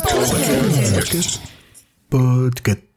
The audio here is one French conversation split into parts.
Podcast. Podcast.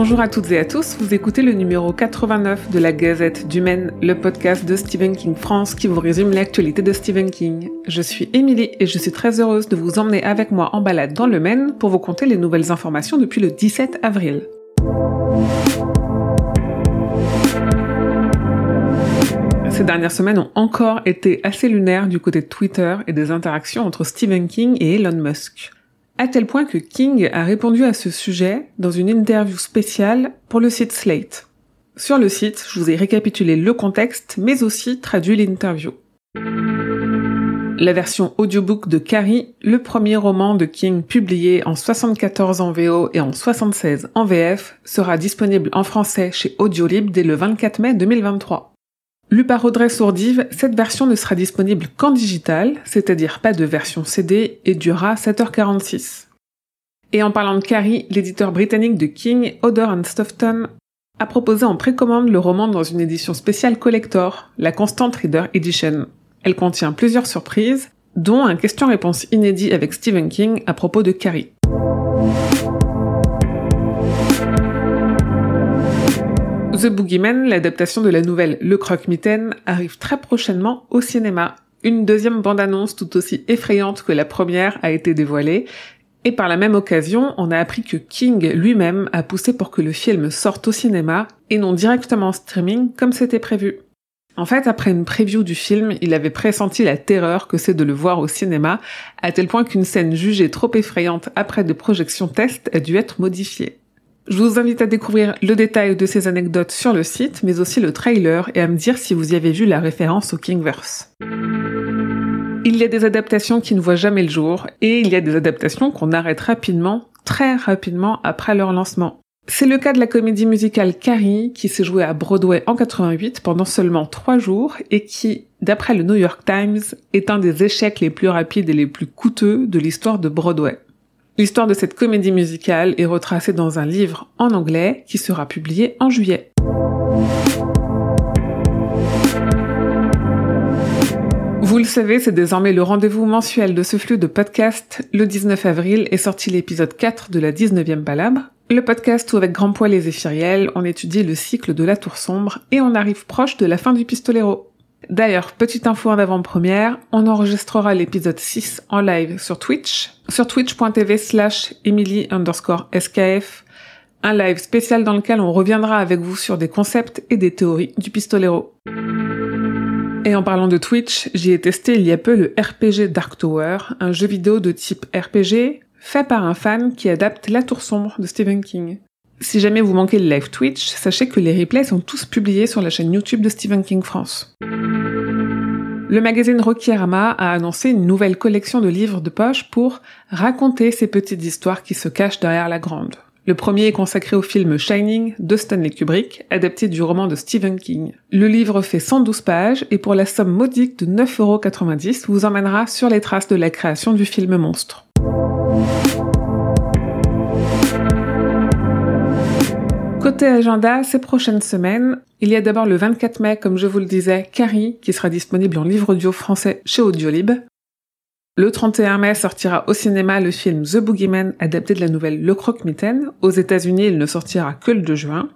Bonjour à toutes et à tous, vous écoutez le numéro 89 de la Gazette du Maine, le podcast de Stephen King France qui vous résume l'actualité de Stephen King. Je suis Émilie et je suis très heureuse de vous emmener avec moi en balade dans le Maine pour vous conter les nouvelles informations depuis le 17 avril. Ces dernières semaines ont encore été assez lunaires du côté de Twitter et des interactions entre Stephen King et Elon Musk à tel point que King a répondu à ce sujet dans une interview spéciale pour le site Slate. Sur le site, je vous ai récapitulé le contexte, mais aussi traduit l'interview. La version audiobook de Carrie, le premier roman de King publié en 74 en VO et en 76 en VF, sera disponible en français chez Audiolib dès le 24 mai 2023. Lu par Audrey Sourdive, cette version ne sera disponible qu'en digital, c'est-à-dire pas de version CD, et durera 7h46. Et en parlant de Carrie, l'éditeur britannique de King, Odor and Stoughton, a proposé en précommande le roman dans une édition spéciale collector, la Constant Reader Edition. Elle contient plusieurs surprises, dont un question-réponse inédit avec Stephen King à propos de Carrie. The Boogeyman, l'adaptation de la nouvelle Le Croque-Mitaine, arrive très prochainement au cinéma. Une deuxième bande-annonce tout aussi effrayante que la première a été dévoilée, et par la même occasion, on a appris que King lui-même a poussé pour que le film sorte au cinéma et non directement en streaming comme c'était prévu. En fait, après une preview du film, il avait pressenti la terreur que c'est de le voir au cinéma, à tel point qu'une scène jugée trop effrayante après des projections test a dû être modifiée. Je vous invite à découvrir le détail de ces anecdotes sur le site, mais aussi le trailer et à me dire si vous y avez vu la référence au Kingverse. Il y a des adaptations qui ne voient jamais le jour, et il y a des adaptations qu'on arrête rapidement, très rapidement après leur lancement. C'est le cas de la comédie musicale Carrie, qui s'est jouée à Broadway en 88 pendant seulement trois jours et qui, d'après le New York Times, est un des échecs les plus rapides et les plus coûteux de l'histoire de Broadway. L'histoire de cette comédie musicale est retracée dans un livre en anglais qui sera publié en juillet. Vous le savez, c'est désormais le rendez-vous mensuel de ce flux de podcasts. Le 19 avril est sorti l'épisode 4 de la 19e palabre. Le podcast où avec Grand Poil et Zéphiriel, on étudie le cycle de la tour sombre et on arrive proche de la fin du pistolero. D'ailleurs, petite info en avant-première, on enregistrera l'épisode 6 en live sur Twitch, sur twitch.tv slash emily underscore skf, un live spécial dans lequel on reviendra avec vous sur des concepts et des théories du pistolero. Et en parlant de Twitch, j'y ai testé il y a peu le RPG Dark Tower, un jeu vidéo de type RPG fait par un fan qui adapte La Tour Sombre de Stephen King. Si jamais vous manquez le live Twitch, sachez que les replays sont tous publiés sur la chaîne YouTube de Stephen King France. Le magazine Rokirama a annoncé une nouvelle collection de livres de poche pour raconter ces petites histoires qui se cachent derrière la grande. Le premier est consacré au film Shining de Stanley Kubrick, adapté du roman de Stephen King. Le livre fait 112 pages et pour la somme modique de 9,90€ vous emmènera sur les traces de la création du film monstre. Côté agenda, ces prochaines semaines, il y a d'abord le 24 mai, comme je vous le disais, Carrie, qui sera disponible en livre audio français chez Audiolib. Le 31 mai sortira au cinéma le film The Boogeyman, adapté de la nouvelle Le Croque-Mitaine. Aux États-Unis, il ne sortira que le 2 juin.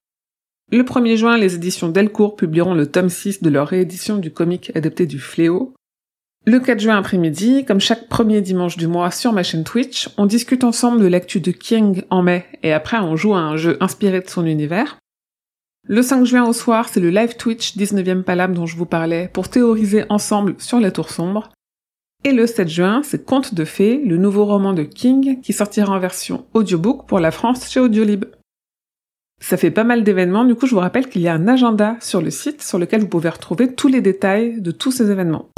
Le 1er juin, les éditions Delcourt publieront le tome 6 de leur réédition du comic adapté du Fléau. Le 4 juin après-midi, comme chaque premier dimanche du mois sur ma chaîne Twitch, on discute ensemble de l'actu de King en mai et après on joue à un jeu inspiré de son univers. Le 5 juin au soir, c'est le live Twitch 19e Palab dont je vous parlais pour théoriser ensemble sur la tour sombre. Et le 7 juin, c'est Conte de fées, le nouveau roman de King qui sortira en version audiobook pour la France chez Audiolib. Ça fait pas mal d'événements, du coup je vous rappelle qu'il y a un agenda sur le site sur lequel vous pouvez retrouver tous les détails de tous ces événements.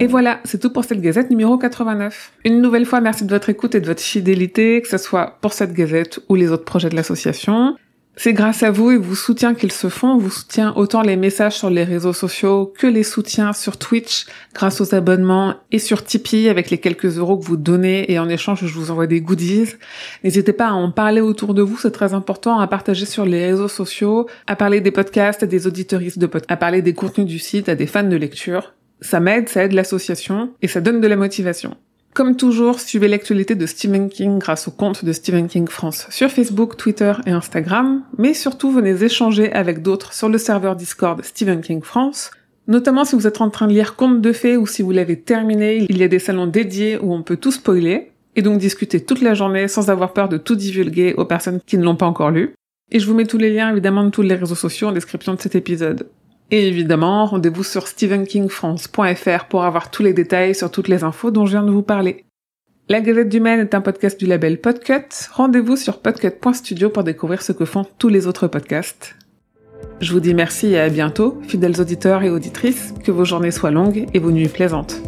Et voilà, c'est tout pour cette gazette numéro 89. Une nouvelle fois, merci de votre écoute et de votre fidélité, que ce soit pour cette gazette ou les autres projets de l'association. C'est grâce à vous et vos soutiens qu'ils se font, vous soutient autant les messages sur les réseaux sociaux que les soutiens sur Twitch grâce aux abonnements et sur Tipeee avec les quelques euros que vous donnez et en échange je vous envoie des goodies. N'hésitez pas à en parler autour de vous, c'est très important, à partager sur les réseaux sociaux, à parler des podcasts à des auditoristes de podcasts, à parler des contenus du site à des fans de lecture. Ça m'aide, ça aide l'association et ça donne de la motivation. Comme toujours, suivez l'actualité de Stephen King grâce au compte de Stephen King France sur Facebook, Twitter et Instagram, mais surtout venez échanger avec d'autres sur le serveur Discord Stephen King France, notamment si vous êtes en train de lire Conte de fées ou si vous l'avez terminé, il y a des salons dédiés où on peut tout spoiler, et donc discuter toute la journée sans avoir peur de tout divulguer aux personnes qui ne l'ont pas encore lu. Et je vous mets tous les liens évidemment de tous les réseaux sociaux en description de cet épisode. Et évidemment, rendez-vous sur stephenkingfrance.fr pour avoir tous les détails sur toutes les infos dont je viens de vous parler. La Gazette du Maine est un podcast du label Podcut. Rendez-vous sur podcut.studio pour découvrir ce que font tous les autres podcasts. Je vous dis merci et à bientôt, fidèles auditeurs et auditrices, que vos journées soient longues et vos nuits plaisantes.